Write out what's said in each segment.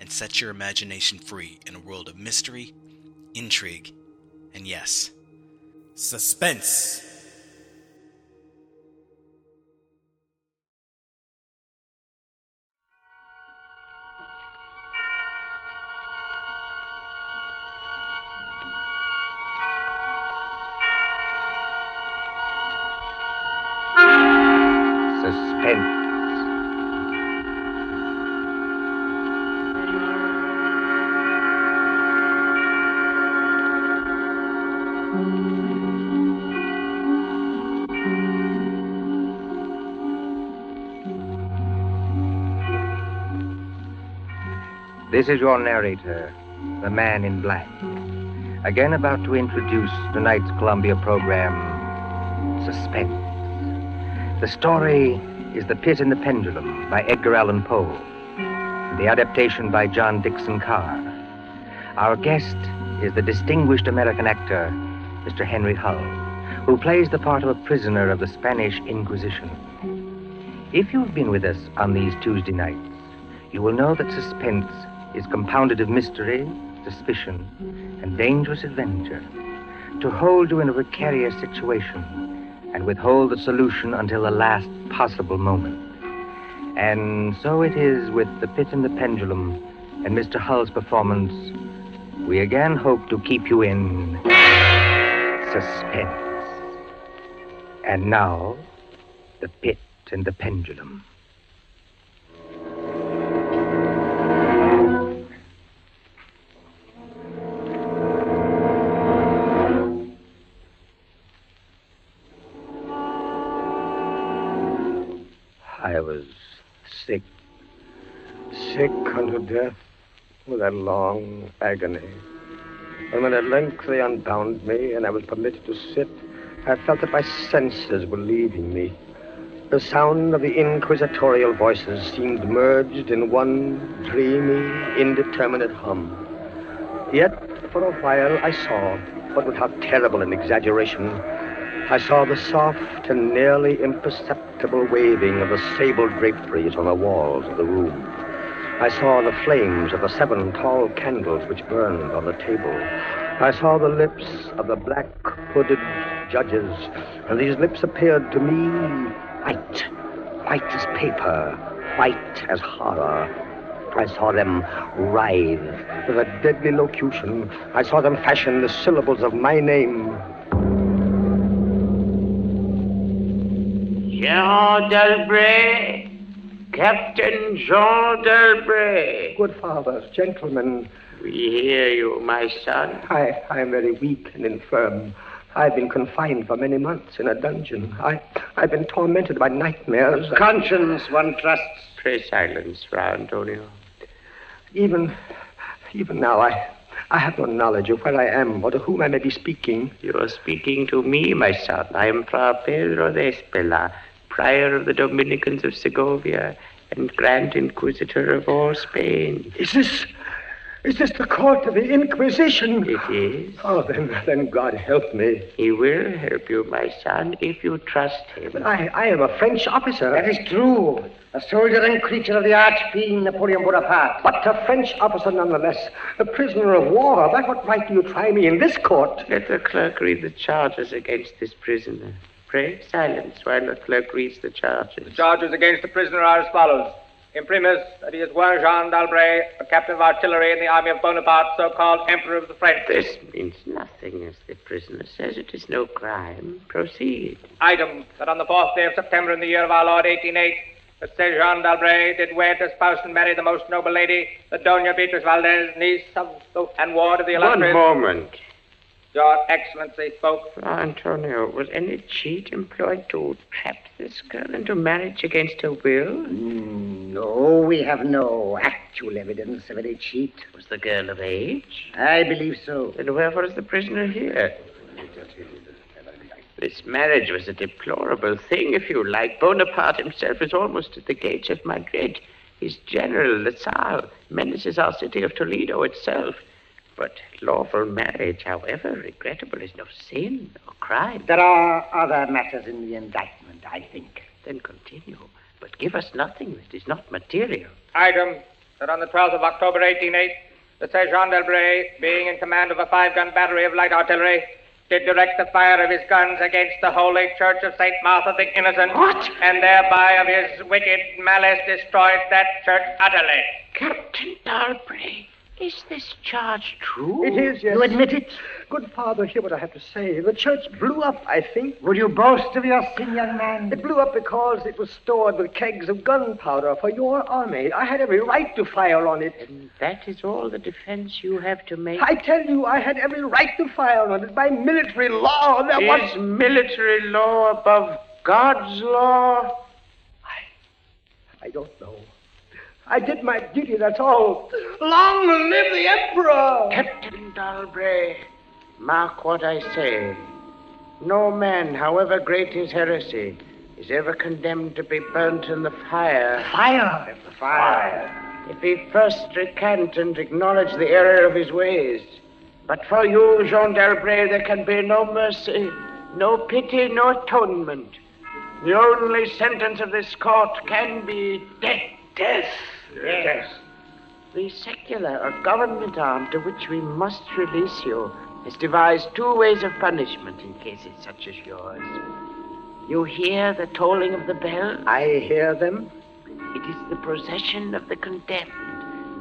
and set your imagination free in a world of mystery, intrigue, and yes, suspense. This is your narrator, the man in black. Again, about to introduce tonight's Columbia program, Suspense. The story is The Pit and the Pendulum by Edgar Allan Poe, the adaptation by John Dickson Carr. Our guest is the distinguished American actor, Mr. Henry Hull, who plays the part of a prisoner of the Spanish Inquisition. If you've been with us on these Tuesday nights, you will know that suspense is compounded of mystery, suspicion, and dangerous adventure. To hold you in a precarious situation and withhold the solution until the last possible moment. And so it is with The Pit and the Pendulum and Mr. Hull's performance. We again hope to keep you in suspense. And now, The Pit and the Pendulum. Sick, sick unto death with that long agony. And when at length they unbound me and I was permitted to sit, I felt that my senses were leaving me. The sound of the inquisitorial voices seemed merged in one dreamy, indeterminate hum. Yet, for a while, I saw, but without terrible an exaggeration, I saw the soft and nearly imperceptible waving of the sable draperies on the walls of the room. I saw the flames of the seven tall candles which burned on the table. I saw the lips of the black hooded judges, and these lips appeared to me white, white as paper, white as horror. I saw them writhe with a deadly locution. I saw them fashion the syllables of my name Jean Delbray, Captain Jean Delbray. Good fathers, gentlemen, We hear you, my son. I, I am very weak and infirm. I've been confined for many months in a dungeon. I, I've been tormented by nightmares. Conscience, one trusts. Pray silence, Fra Antonio. Even, even now, I, I have no knowledge of where I am or to whom I may be speaking. You are speaking to me, my son. I am Fra Pedro de Espela, prior of the Dominicans of Segovia and Grand Inquisitor of all Spain. Is this, is this the court of the Inquisition? It is. Oh, then, then God help me. He will help you, my son, if you trust him. But I, I am a French officer. That is true. A soldier and creature of the arch-fiend Napoleon Bonaparte. But a French officer nonetheless. A prisoner of war. By what right do you try me in this court? Let the clerk read the charges against this prisoner. Pray silence while the clerk reads the charges. The charges against the prisoner are as follows. Imprimis, that he is one Jean d'Albret, a captain of artillery in the army of Bonaparte, so-called Emperor of the French. This means nothing, as the prisoner says. It is no crime. Proceed. Item, that on the fourth day of September in the year of our Lord 1808, that said Jean d'Albret did wed, espouse, and marry the most noble lady, the Dona Beatrice Valdez, niece of the, and ward of the illustrious... One moment. Your Excellency spoke. Fra Antonio, was any cheat employed to trap this girl into marriage against her will? Mm, no, we have no actual evidence of any cheat. Was the girl of age? I believe so. Then wherefore is the prisoner here? This marriage was a deplorable thing, if you like. Bonaparte himself is almost at the gates of Madrid. His general, Lasalle, menaces our city of Toledo itself. But lawful marriage, however regrettable, is no sin or crime. There are other matters in the indictment, I think. Then continue, but give us nothing that is not material. Item that on the 12th of October 1808, the Sir Jean d'Albret, being in command of a five-gun battery of light artillery, did direct the fire of his guns against the holy church of St. Martha the Innocent. What? And thereby of his wicked malice destroyed that church utterly. Captain Dalbury, is this charge true? It is, yes. You admit it? Good father, hear what I have to say. The church blew up, I think. Would you boast of your sin, young man? It blew up because it was stored with kegs of gunpowder for your army. I had every right to fire on it. And that is all the defense you have to make? I tell you, I had every right to fire on it by military law. There Is was. military law above God's law? I... I don't know. I did my duty, that's all. Long live the Emperor! Captain Dalbury, mark what I say. No man, however great his heresy, is ever condemned to be burnt in the fire. Fire! In the fire. If he first recant and acknowledge the error of his ways. But for you, Jean d'Albret, there can be no mercy, no pity, no atonement. The only sentence of this court can be death. Death. Yes. The secular or government arm to which we must release you has devised two ways of punishment in cases such as yours. You hear the tolling of the bell? I hear them. It is the procession of the condemned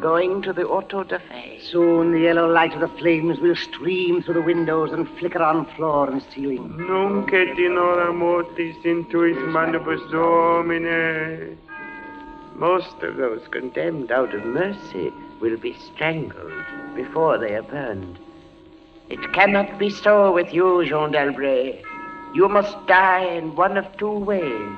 going to the auto da fe. Soon the yellow light of the flames will stream through the windows and flicker on floor and ceiling. Nunc et in hora mortis intuis manibus Domine. Most of those condemned out of mercy will be strangled before they are burned. It cannot be so with you, Jean d'Albret. You must die in one of two ways.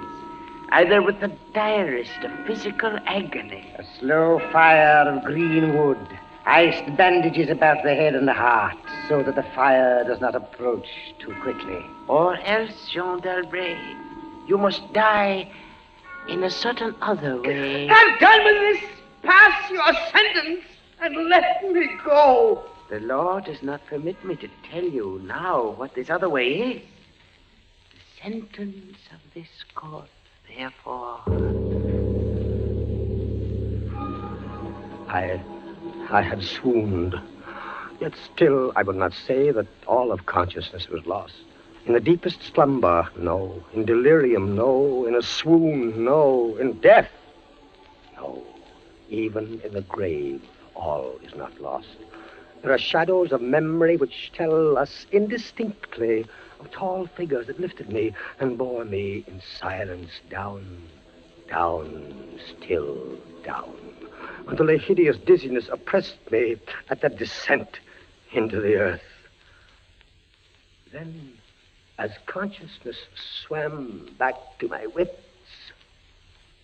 Either with the direst of physical agony, A slow fire of green wood, iced bandages about the head and the heart, so that the fire does not approach too quickly. or else, Jean d'Albret, you must die in a certain other way. I've done with this. Pass your sentence and let me go. The law does not permit me to tell you now what this other way is. The sentence of this court, therefore. I, I had swooned. Yet still, I would not say that all of consciousness was lost. In the deepest slumber, no. In delirium, no. In a swoon, no. In death, no. Even in the grave, all is not lost. There are shadows of memory which tell us indistinctly of tall figures that lifted me and bore me in silence down, down, still down, until a hideous dizziness oppressed me at that descent into the earth. Then, as consciousness swam back to my wits,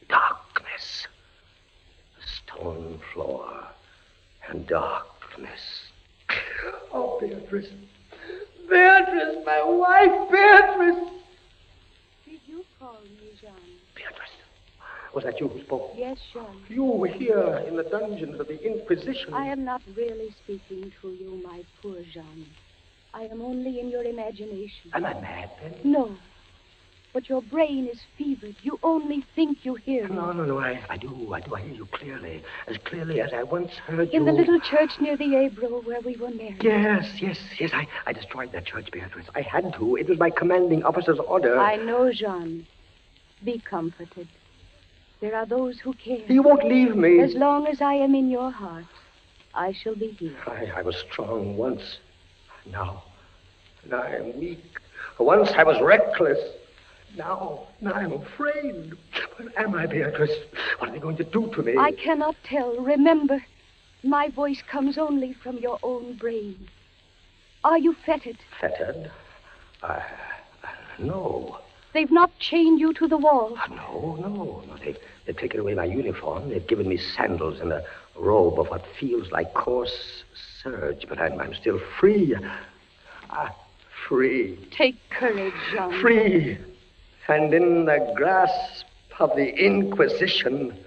darkness, a stone floor, and darkness. Oh, Beatrice. Beatrice, my wife, Beatrice. Did you call me, Jean? Beatrice, was that you who spoke? Yes, Jean. You were here in the dungeons of the Inquisition. I am not really speaking to you, my poor Jean. I am only in your imagination. Am I mad, then? No. But your brain is fevered. You only think you hear me. No, no, no. I, I do. I do. I hear you clearly. As clearly as I once heard you. In the little church near the Ebro where we were married. Yes, yes, yes. I, I destroyed that church, Beatrice. I had to. It was my commanding officer's order. I know, Jean. Be comforted. There are those who care. You won't leave me. As long as I am in your heart, I shall be here. I, I was strong once. Now, now I am weak. Once I was reckless. Now, now I'm afraid. What am I, Beatrice? What are they going to do to me? I cannot tell. Remember, my voice comes only from your own brain. Are you fettered? Fettered? Uh, no. They've not chained you to the wall. No, no, no. They, they've taken away my uniform. They've given me sandals and a robe of what feels like coarse serge, but I'm, I'm still free. Ah, free. Take courage, Jean. Free. And in the grasp of the Inquisition.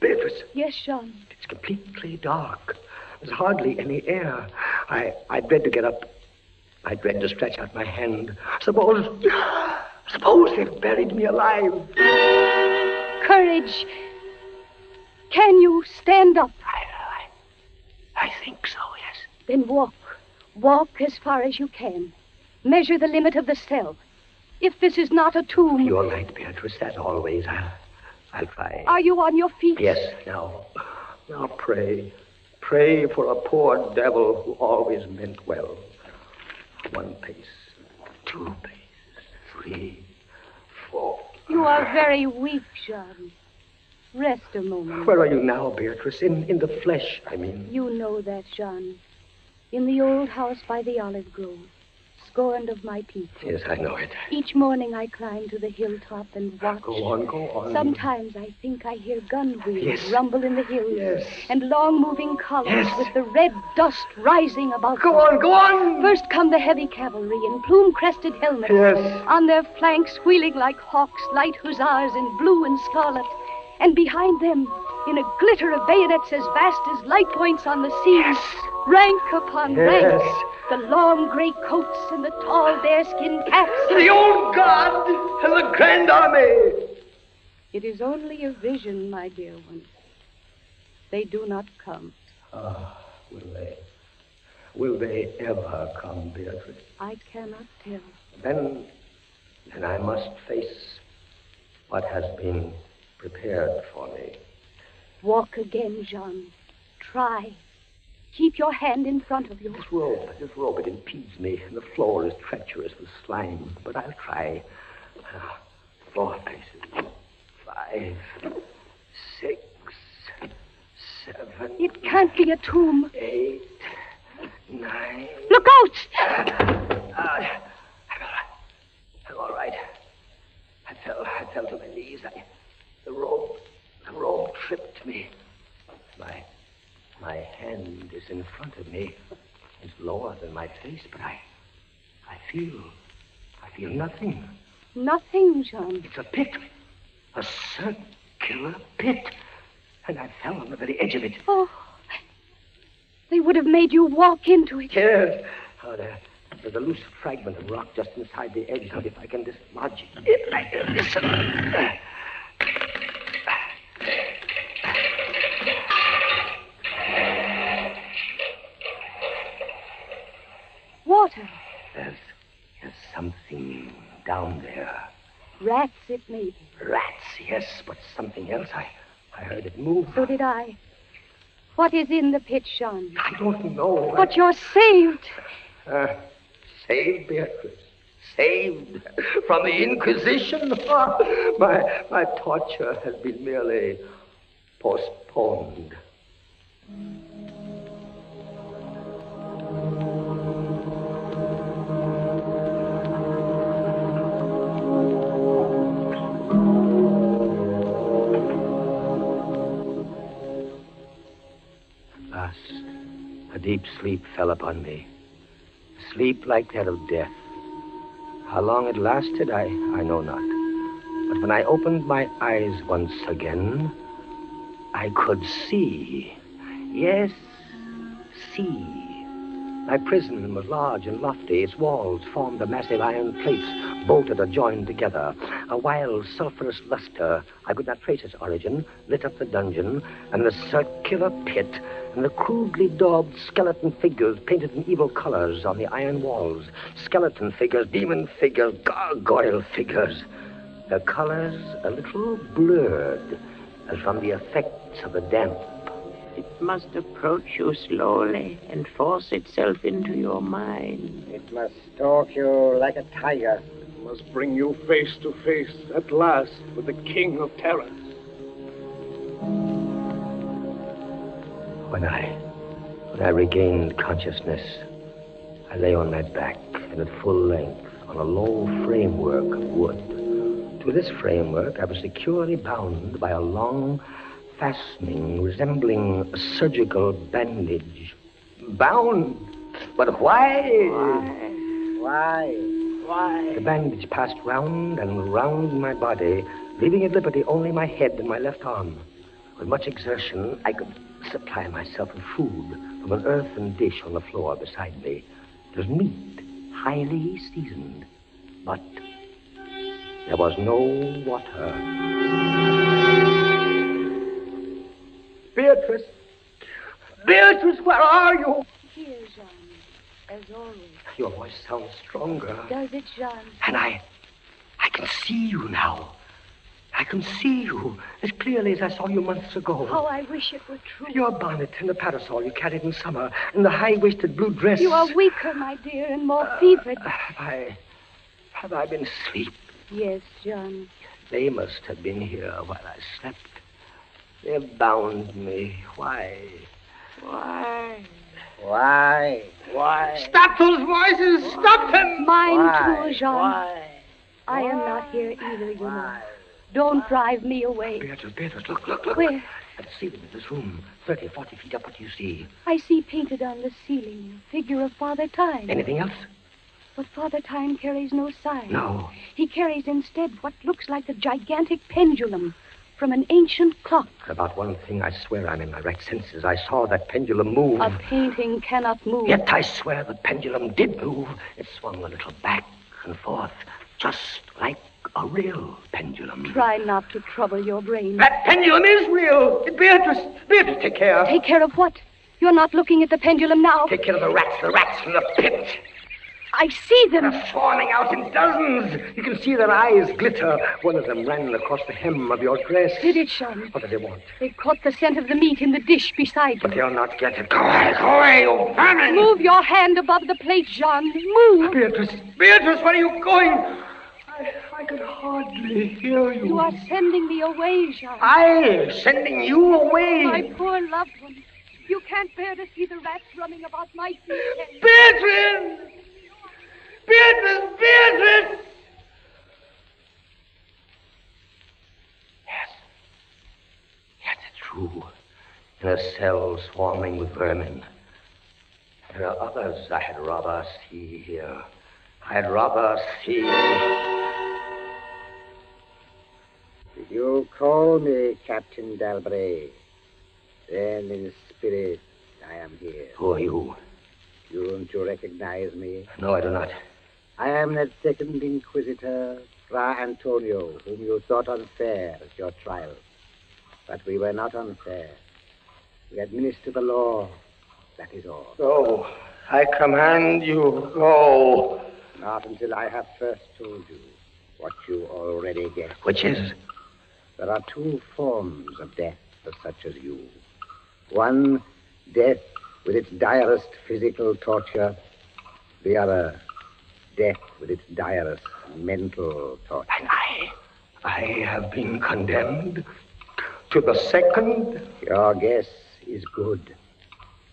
Beatrice. Yes, Jean. It's completely dark. There's hardly any air. I, I dread to get up. I dread to stretch out my hand. Suppose. Suppose they've buried me alive. Courage. Can you stand up? I, I, I think so, yes. Then walk. Walk as far as you can. Measure the limit of the cell. If this is not a tomb. You're right, Beatrice, as always. I'll, I'll try. Are you on your feet? Yes, now. Now pray. Pray for a poor devil who always meant well. One pace, two paces, three, four. You are very weak, Jean. Rest a moment. Where are you now, Beatrice? In, in the flesh, I mean. You know that, Jean. In the old house by the olive grove, scorned of my people. Yes, I know it. Each morning I climb to the hilltop and ah, watch. Go on, go on. Sometimes I think I hear gun wheels Yes. rumble in the hills. Yes. And long moving columns Yes. with the red dust rising about Go them. on, go on! First come the heavy cavalry in plume crested helmets. Yes. On their flanks, wheeling like hawks, light hussars in blue and scarlet. And behind them, in a glitter of bayonets as vast as light points on the sea, rank upon Yes. rank, the long gray coats and the tall bearskin caps. The old guard and the Grand Army! It is only a vision, my dear one. They do not come. Ah, will they? Will they ever come, Beatrice? I cannot tell. Then, then I must face what has been prepared for me. Walk again, Jean. Try. Keep your hand in front of you. This rope, this rope, it impedes me, the floor is treacherous with slime. But I'll try. Ah, Four paces. Five. Six. Seven. It can't be a tomb. Eight. Nine. Look out! I'm all right. I'm all right. I fell. I fell to my knees. I, the rope, the rope tripped me. My, my hand is in front of me. It's lower than my face, but I, I feel, I feel nothing. Nothing, Jean. It's a pit, a circular pit, and I fell on the very edge of it. Oh. They would have made you walk into it. Yes. Oh, there, there's a loose fragment of rock just inside the edge. Now, if I can dislodge it, I can listen. Water. There's, there's something down there. Rats, it may be. Rats, yes, but something else. I, I heard it move. So did I. What is in the pit, Jean? I don't know. But you're saved. Uh, saved, Beatrice. Saved from the Inquisition. my, my torture has been merely postponed. At deep sleep fell upon me. Sleep like that of death. How long it lasted, I, I know not. But when I opened my eyes once again, I could see. Yes, see. My prison was large and lofty. Its walls formed of massive iron plates, bolted or joined together. A wild, sulphurous luster, I could not trace its origin, lit up the dungeon, and the circular pit, and the crudely daubed skeleton figures painted in evil colors on the iron walls. Skeleton figures, demon figures, gargoyle figures. Their colors a little blurred, as from the effects of the damp. It must approach you slowly and force itself into your mind. It must stalk you like a tiger. It must bring you face to face at last with the king of terror. When I when I regained consciousness, I lay on my back and at full length on a low framework of wood. To this framework, I was securely bound by a long fastening resembling a surgical bandage. Bound? But why? Why? Why? The bandage passed round and round my body, leaving at liberty only my head and my left arm. With much exertion, I could supply myself with food from an earthen dish on the floor beside me. It was meat, highly seasoned, but there was no water. Beatrice! Beatrice, where are you? Here, Jean, as always. Your voice sounds stronger. Does it, Jean? And I. I can see you now. I can see you as clearly as I saw you months ago. Oh, I wish it were true. Your bonnet and the parasol you carried in summer, and the high waisted blue dress. You are weaker, my dear, and more uh, fevered. Have I. Have I been asleep? Yes, Jean. They must have been here while I slept. They bound me. Why? Why? Why? Why? Stop those voices! Stop them! Mine Why? too, Jean. Why? I am not here either, you know. Don't drive me away. Beatrice, Beatrice, look, look, look. Where? At the ceiling of this room, 30, 40 feet up, what do you see? I see painted on the ceiling a figure of Father Time. Anything else? But Father Time carries no sign. No. He carries instead what looks like a gigantic pendulum from an ancient clock. About one thing, I swear I'm in my right senses. I saw that pendulum move. A painting cannot move. Yet I swear the pendulum did move. It swung a little back and forth, just like a real pendulum. Try not to trouble your brain. That pendulum is real. Beatrice, Beatrice, take care. Take care of what? You're not looking at the pendulum now. Take care of the rats, the rats from the pit. I see them. They're swarming out in dozens. You can see their eyes glitter. One of them ran across the hem of your dress. Did it, Jean? What do they want? They caught the scent of the meat in the dish beside you. But they'll not get it. Go away, go away, you vermin! Move your hand above the plate, Jean. Move. Beatrice, Beatrice, where are you going? I, I can hardly hear you. You are sending me away, Jean. I sending you away. My poor loved one. You can't bear to see the rats running about my feet. Beatrice! Beatrice! Beatrice! Yes. Yes, it's true. In a cell swarming with vermin. There are others I had rather see here. I'd rather see. Did you call me Captain Dalbray? Then in spirit I am here. Who are you? You Don't you recognize me? No, I do not. I am that second inquisitor, Fra Antonio, whom you thought unfair at your trial. But we were not unfair. We administer the law. That is all. Go. I command you, go. Not until I have first told you what you already guess. Which is? There are two forms of death for such as you. One, death with its direst physical torture. The other, death with its direst mental torture. And I, I have been condemned to the second. Your guess is good.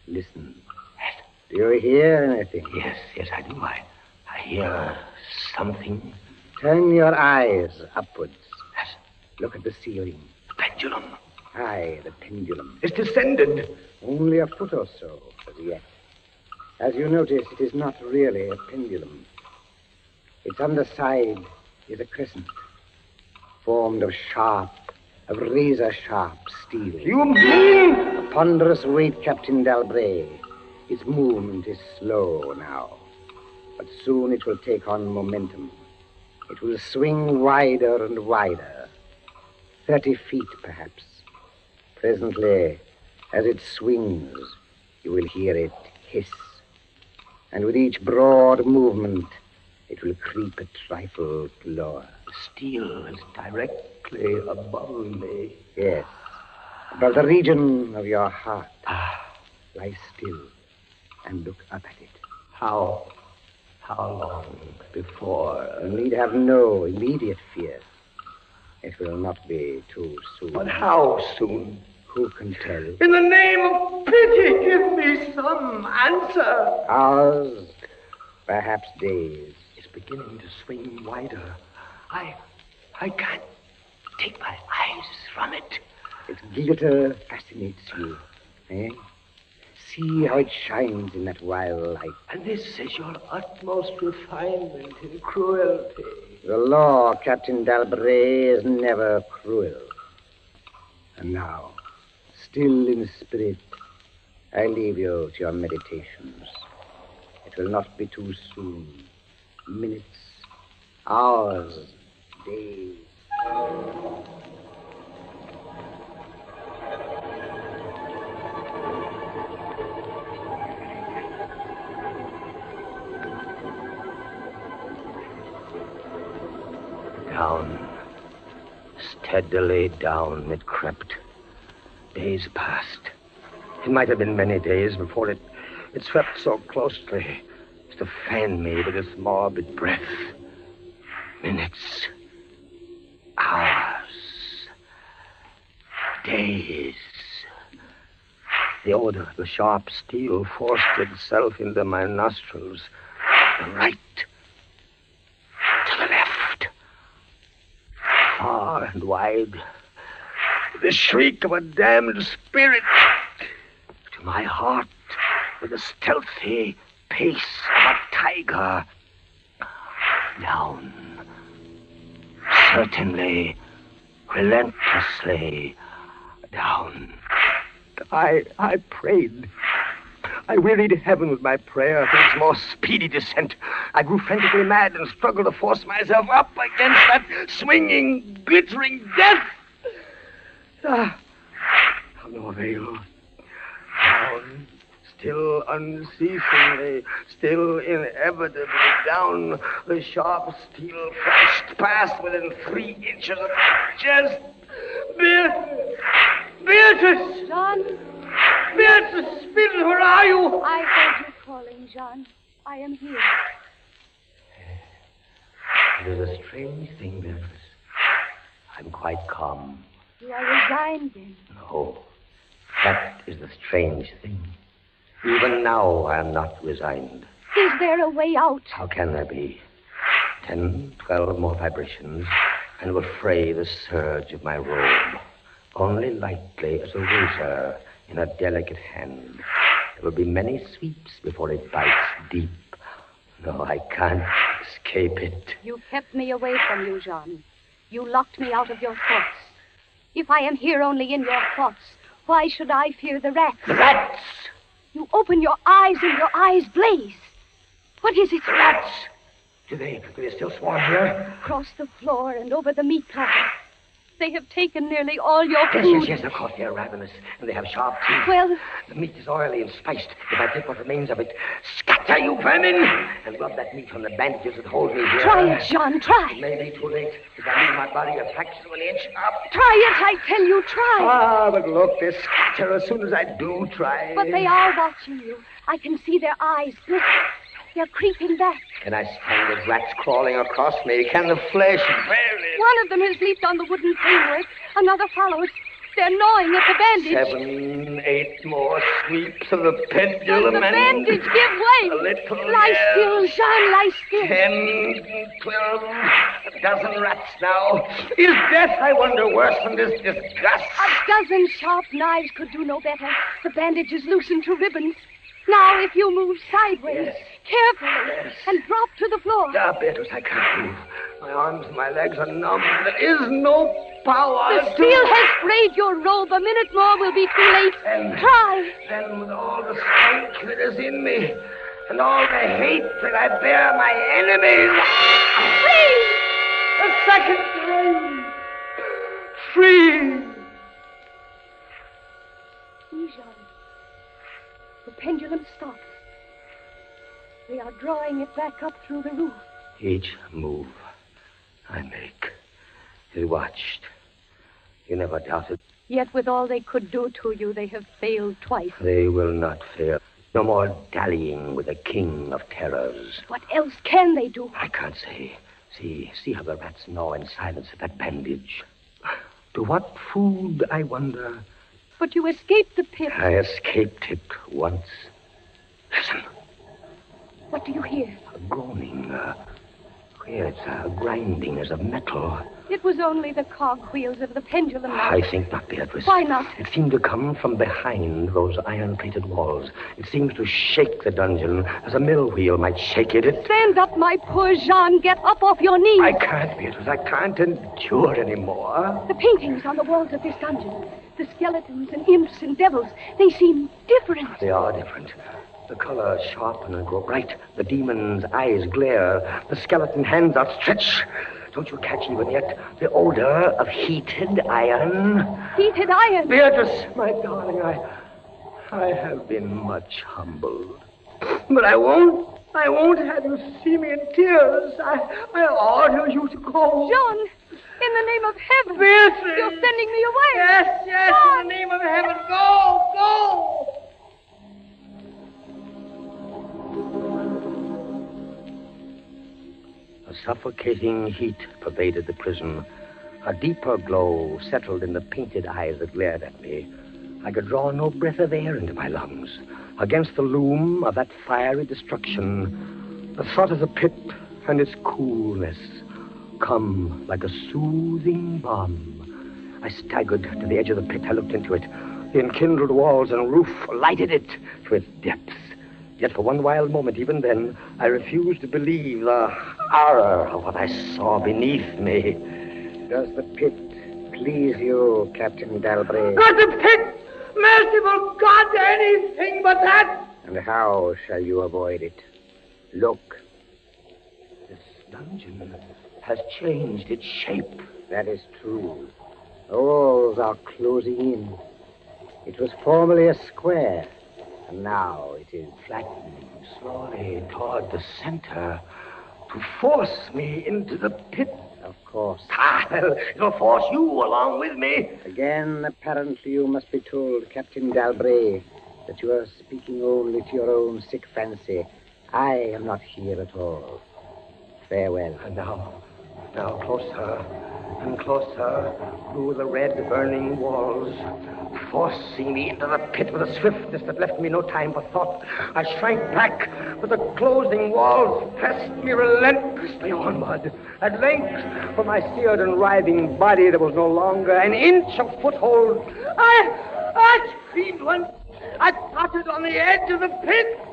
Listen. Do you hear anything? Yes, yes, I do. I, I hear something. Turn your eyes upwards. Look at the ceiling. The Pendulum. Aye, the pendulum. It's descended. Only a foot or so as yet. As you notice, it is not really a pendulum. Its underside is a crescent, formed of sharp, of razor sharp steel. You mean? A ponderous weight, Captain Dalbray. Its movement is slow now, but soon it will take on momentum. It will swing wider and wider, thirty feet perhaps. Presently, as it swings, you will hear it hiss. And with each broad movement, it will creep a trifle lower. The steel is directly above me. Yes, above the region of your heart. Ah, Lie still and look up at it. how, how long before? You need have no immediate fear. It will not be too soon. But how soon? Who can tell? In the name of pity, give me some answer. Hours, Perhaps days. Beginning to swing wider. I. I can't take my eyes from it. Its glitter fascinates you. Eh? See how it shines in that wild light. And this is your utmost refinement in cruelty. The law, Captain Dalbray, is never cruel. And now, still in spirit, I leave you to your meditations. It will not be too soon. Minutes, hours, days. Down. Steadily down it crept. Days passed. It might have been many days before it, it swept so closely to fan me with its morbid breath. Minutes. Hours. Days. The odor of the sharp steel forced itself into my nostrils. The right. To the left. Far and wide. The shriek of a damned spirit. To my heart, with a stealthy pace of a tiger. Down. Certainly, relentlessly down. I, I prayed. I wearied heaven with my prayer for its more speedy descent. I grew frantically mad and struggled to force myself up against that swinging, glittering death. Ah, of no avail. Down, still unceasingly, still inevitably down, the sharp steel flashed past within three inches of my chest. Beatrice! Beatrice! Jean, Beatrice! Beatrice, where are you? I heard you calling, Jean. I am here. It is a strange thing, Beatrice. I'm quite calm. You are resigned then. No, that is the strange thing. Even now, I am not resigned. Is there a way out? How can there be? Ten, twelve more vibrations, and will fray the surge of my robe. Only lightly as a razor in a delicate hand. There will be many sweeps before it bites deep. No, I can't escape it. You kept me away from you, Jean. You locked me out of your thoughts. If I am here only in your thoughts, why should I fear the rats? Rats! You open your eyes and your eyes blaze. What is it? Rats! Do they, do they still swarm here? Across the floor and over the meat platter. They have taken nearly all your Yes, food. yes, yes, of course, they're ravenous, and they have sharp teeth. Well, The meat is oily and spiced. If I take what remains of it, scatter, you vermin! And rub that meat from the bandages that hold me here. try it, Jean. Try. It may be too late. If I leave my body a fraction of an inch up. Try it, I tell you. Try. Ah, but look, they scatter as soon as I do try. But they are watching you. I can see their eyes glitter. They're creeping back. Can I stand the rats crawling across me? Can the flesh bear it? One of them has leaped on the wooden framework. Another follows. They're gnawing at the bandage. Seven, eight more sweeps of the pendulum the and... bandage give way? A little Lie yes. still, Jean, lie still. Ten, twelve, a dozen rats now. Is death, I wonder, worse than this disgust? A dozen sharp knives could do no better. The bandage is loosened to ribbons. Now, if you move sideways, Yes. carefully, Yes. and drop to the floor. Ah, Beatrice, I can't move. My arms and my legs are numb. There is no power The to... steel has frayed your robe. A minute more will be too late. Then- Try. Then, with all the strength that is in me, and all the hate that I bear my enemies... Free! A second free! Free! Pendulum stops. They are drawing it back up through the roof. Each move I make is watched. You never doubted Yet, with all they could do to you, they have failed twice. they will not fail. No more dallying with the king of terrors. What else can they do? I can't say. See, see how the rats gnaw in silence at that bandage. To what food, I wonder? But you escaped the pit. I escaped it once. Listen. What do you hear? A groaning. Uh, yes, a grinding as of metal. It was only the cog wheels of the pendulum. I think not, Beatrice. Why not? It seemed to come from behind those iron-plated walls. It seemed to shake the dungeon as a mill wheel might shake it. it... Stand up, my poor Jean. Get up off your knees. I can't, Beatrice. I can't endure anymore. The paintings on the walls of this dungeon, the skeletons and imps and devils, they seem different. They are different. The colors sharpen and grow bright. The demon's eyes glare. The skeleton hands outstretch. Don't you catch even yet the odor of heated iron? Heated iron? Beatrice, my darling, I, I have been much humbled. But I won't, I won't have you see me in tears. I, I order you to go. Jean, in the name of heaven. Beatrice! You're sending me away. Yes, yes, Jean. in the name of heaven. Go, go! A suffocating heat pervaded the prison. A deeper glow settled in the painted eyes that glared at me. I could draw no breath of air into my lungs. Against the loom of that fiery destruction, the thought of the pit and its coolness come like a soothing balm. I staggered to the edge of the pit. I looked into it. The enkindled walls and roof lighted it to its depths. Yet for one wild moment, even then, I refused to believe the horror of what I saw beneath me. Does the pit please you, Captain Dalbray? Not the pit! Merciful God, anything but that! And how shall you avoid it? Look. This dungeon has changed its shape. That is true. The walls are closing in. It was formerly a square. And now it is flattening slowly toward the center to force me into the pit. Of course. Ah, it'll force you along with me. Again, apparently, you must be told, Captain Galbraith, that you are speaking only to your own sick fancy. I am not here at all. Farewell. And now, now closer and closer through the red burning walls, forcing me into the pit with a swiftness that left me no time for thought. I shrank back, but the closing walls pressed me relentlessly onward. At length, for my seared and writhing body, there was no longer an inch of foothold. I, I screamed once. I tottered on the edge of the pit.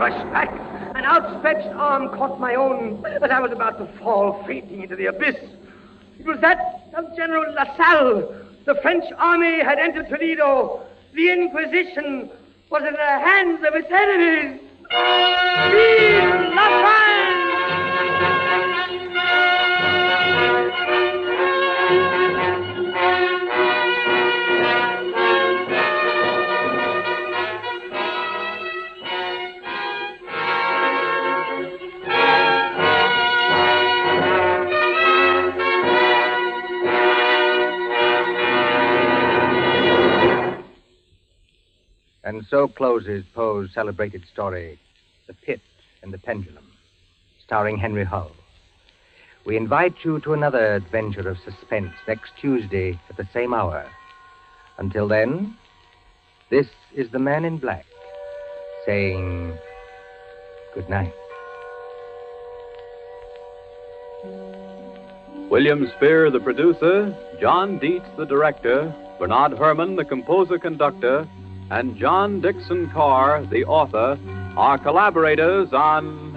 Back. An outstretched arm caught my own as I was about to fall fainting into the abyss. It was that of General Lasalle. The French army had entered Toledo. The Inquisition was in the hands of its enemies. Vive! And so closes Poe's celebrated story, The Pit and the Pendulum, starring Henry Hull. We invite you to another adventure of suspense next Tuesday at the same hour. Until then, this is the Man in Black saying good night. William Spier, the producer, John Dietz, the director, Bernard Herrmann, the composer conductor, and John Dickson Carr, the author, are collaborators on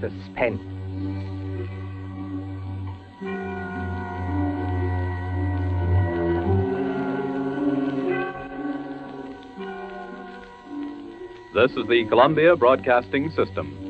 Suspense. This is the Columbia Broadcasting System.